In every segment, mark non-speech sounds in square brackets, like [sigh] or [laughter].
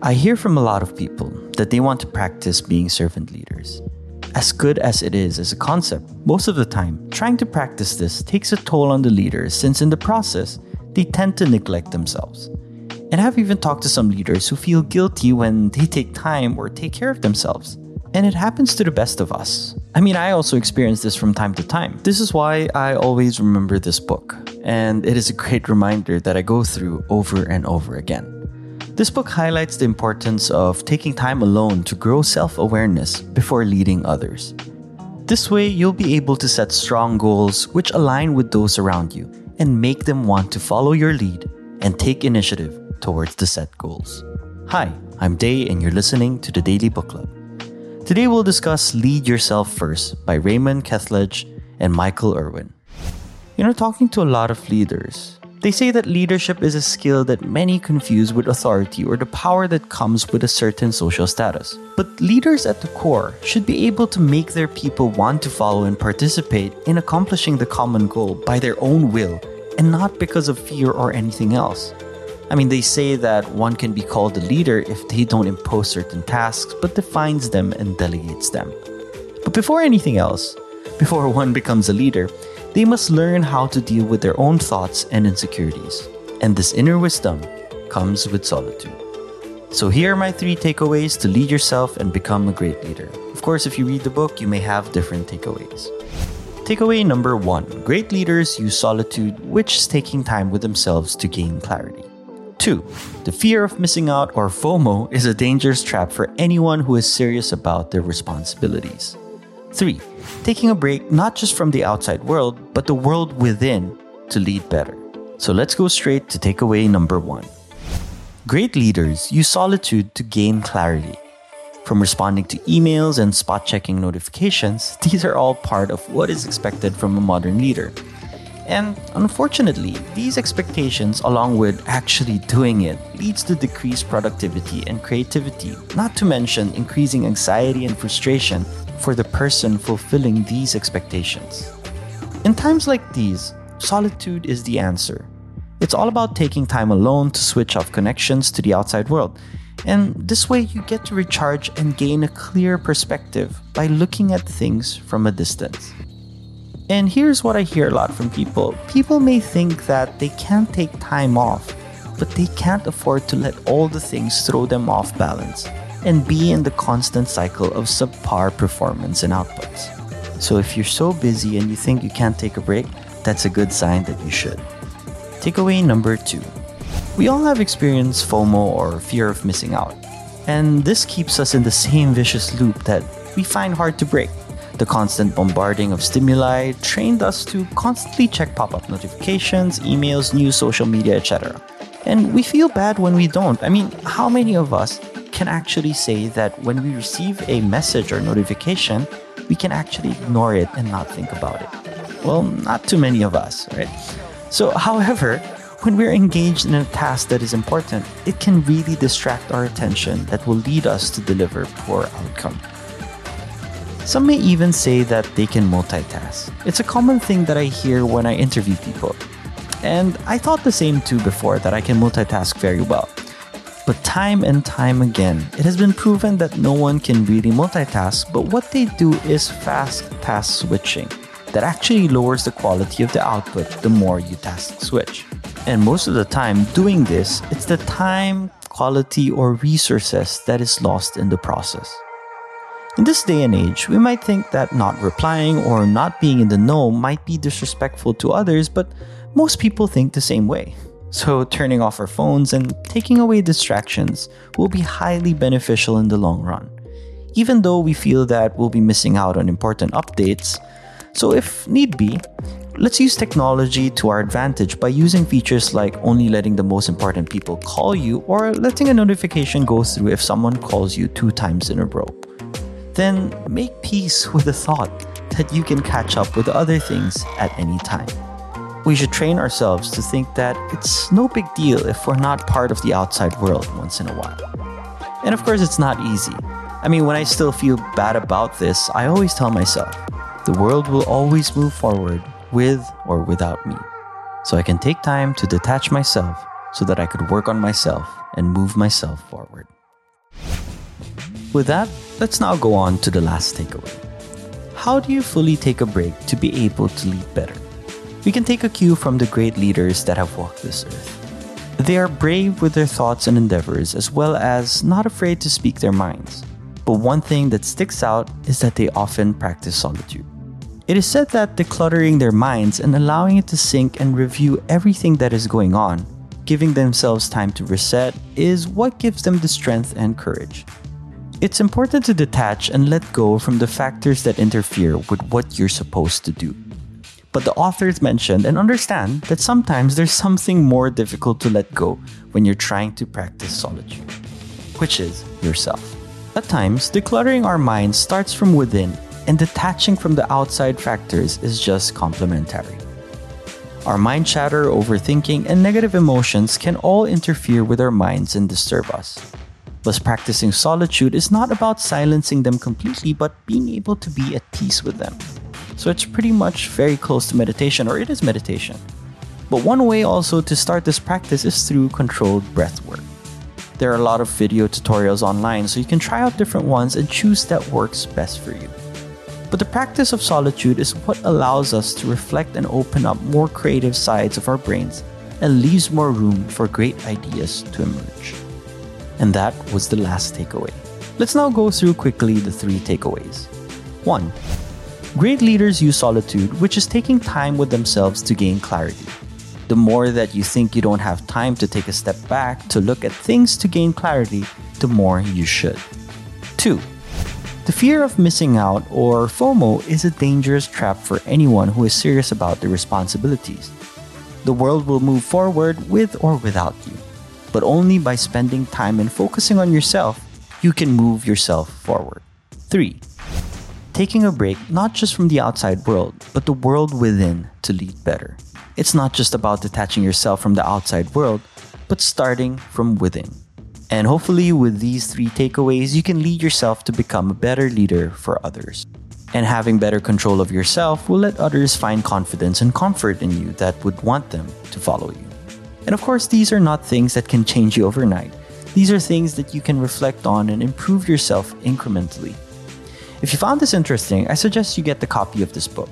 I hear from a lot of people that they want to practice being servant leaders. As good as it is as a concept, most of the time, trying to practice this takes a toll on the leaders since in the process, they tend to neglect themselves. And I've even talked to some leaders who feel guilty when they take time or take care of themselves. And it happens to the best of us. I mean, I also experience this from time to time. This is why I always remember this book, and it is a great reminder that I go through over and over again. This book highlights the importance of taking time alone to grow self awareness before leading others. This way, you'll be able to set strong goals which align with those around you and make them want to follow your lead and take initiative towards the set goals. Hi, I'm Day, and you're listening to the Daily Book Club. Today, we'll discuss Lead Yourself First by Raymond Kethledge and Michael Erwin. You know, talking to a lot of leaders, they say that leadership is a skill that many confuse with authority or the power that comes with a certain social status. But leaders at the core should be able to make their people want to follow and participate in accomplishing the common goal by their own will and not because of fear or anything else. I mean, they say that one can be called a leader if they don't impose certain tasks but defines them and delegates them. But before anything else, before [laughs] one becomes a leader, they must learn how to deal with their own thoughts and insecurities. And this inner wisdom comes with solitude. So, here are my three takeaways to lead yourself and become a great leader. Of course, if you read the book, you may have different takeaways. Takeaway number one Great leaders use solitude, which is taking time with themselves to gain clarity. 2. The fear of missing out or FOMO is a dangerous trap for anyone who is serious about their responsibilities. 3. Taking a break not just from the outside world, but the world within to lead better. So let's go straight to takeaway number one. Great leaders use solitude to gain clarity. From responding to emails and spot checking notifications, [laughs] these are all part of what is expected from a modern leader. And unfortunately, these expectations, along with actually doing it, leads to decreased productivity and creativity, not to mention increasing anxiety and frustration for the person fulfilling these expectations. In times like these, solitude is the answer. It's all about taking time alone to switch off connections to the outside world. And this way, you get to recharge and gain a clear perspective by looking at things from a distance. And here's what I hear a lot from people people may think that they can't take time off, but they can't afford to let all the things throw them off balance and be in the constant cycle of subpar performance and outputs. So if you're so busy and you think you can't take a break, that's a good sign that you should. Takeaway number two we all have experienced FOMO or fear of missing out. And this keeps us in the same vicious loop that we find hard to break. The constant bombarding of stimuli trained us to constantly check pop up notifications, emails, news, social media, etc. And we feel bad when we don't. I mean, how many of us can actually say that when we receive a message or notification, we can actually ignore it and not think about it. Well, not too many of us, right? So, however, when we're engaged in a task that is important, it can really distract our attention that will lead us to deliver poor outcome. Some may even say that they can multitask. It's a common thing that I hear when I interview people. And I thought the same too before that I can multitask very well. But time and time again, it has been proven that no one can really multitask, but what they do is fast task switching that actually lowers the quality of the output the more you task switch. And most of the time, doing this, it's the time, quality, or resources that is lost in the process. In this day and age, we might think that not replying or not being in the know might be disrespectful to others, but most people think the same way. So, turning off our phones and taking away distractions will be highly beneficial in the long run, even though we feel that we'll be missing out on important updates. So, if need be, let's use technology to our advantage by using features like only letting the most important people call you or letting a notification go through if someone calls you two times in a row. Then make peace with the thought that you can catch up with other things at any time we should train ourselves to think that it's no big deal if we're not part of the outside world once in a while. And of course, it's not easy. I mean, when I still feel bad about this, I always tell myself the world will always move forward with or without me. So I can take time to detach myself so that I could work on myself and move myself forward. With that, let's now go on to the last takeaway. How do you fully take a break to be able to lead better? We can take a cue from the great leaders that have walked this earth. They are brave with their thoughts and endeavors, as well as not afraid to speak their minds. But one thing that sticks out is that they often practice solitude. It is said that decluttering their minds and allowing it to sink and review everything that is going on, giving themselves time to reset, is what gives them the strength and courage. It's important to detach and let go from the factors that interfere with what you're supposed to do. But the authors mentioned and understand that sometimes there's something more difficult to let go when you're trying to practice solitude, which is yourself. At times, decluttering our minds starts from within, and detaching from the outside factors is just complementary. Our mind chatter, overthinking, and negative emotions can all interfere with our minds and disturb us. Thus, practicing solitude is not about silencing them completely, but being able to be at peace with them. So it's pretty much very close to meditation, or it is meditation. But one way also to start this practice is through controlled breath work. There are a lot of video tutorials online, so you can try out different ones and choose that works best for you. But the practice of solitude is what allows us to reflect and open up more creative sides of our brains and leaves more room for great ideas to emerge. And that was the last takeaway. Let's now go through quickly the three takeaways. 1. Great leaders use solitude, which is taking time with themselves to gain clarity. The more that you think you don't have time to take a step back to look at things to gain clarity, the more you should. 2. The fear of missing out, or FOMO, is a dangerous trap for anyone who is serious about their responsibilities. The world will move forward with or without you, but only by spending time and focusing on yourself, you can move yourself forward. 3 taking a break not just from the outside world, but the world within to lead better. It's not just about detaching yourself from the outside world, but starting from within. And hopefully, with these three takeaways, you can lead yourself to become a better leader for others. And having better control of yourself will let others find confidence and comfort in you that would want them to follow you. And of course, these are not things that can change you overnight. These are things that you can reflect on and improve yourself incrementally. If you found this interesting, I suggest you get the copy of this book.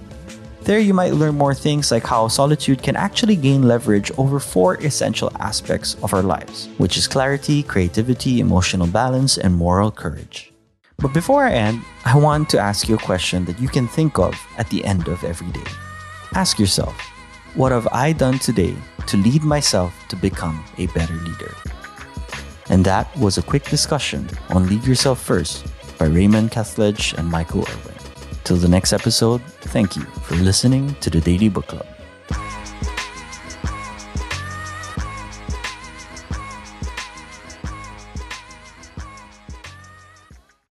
There, you might learn more things like how solitude can actually gain leverage over four essential aspects of our lives, which is clarity, creativity, emotional balance, and moral courage. But before I end, I want to ask you a question that you can think of at the end of every day. Ask yourself, what have I done today to lead myself to become a better leader? And that was a quick discussion on Lead Yourself First by Raymond Kethledge and Michael Erwin. Till the next episode, thank you for listening to the Daily Book Club.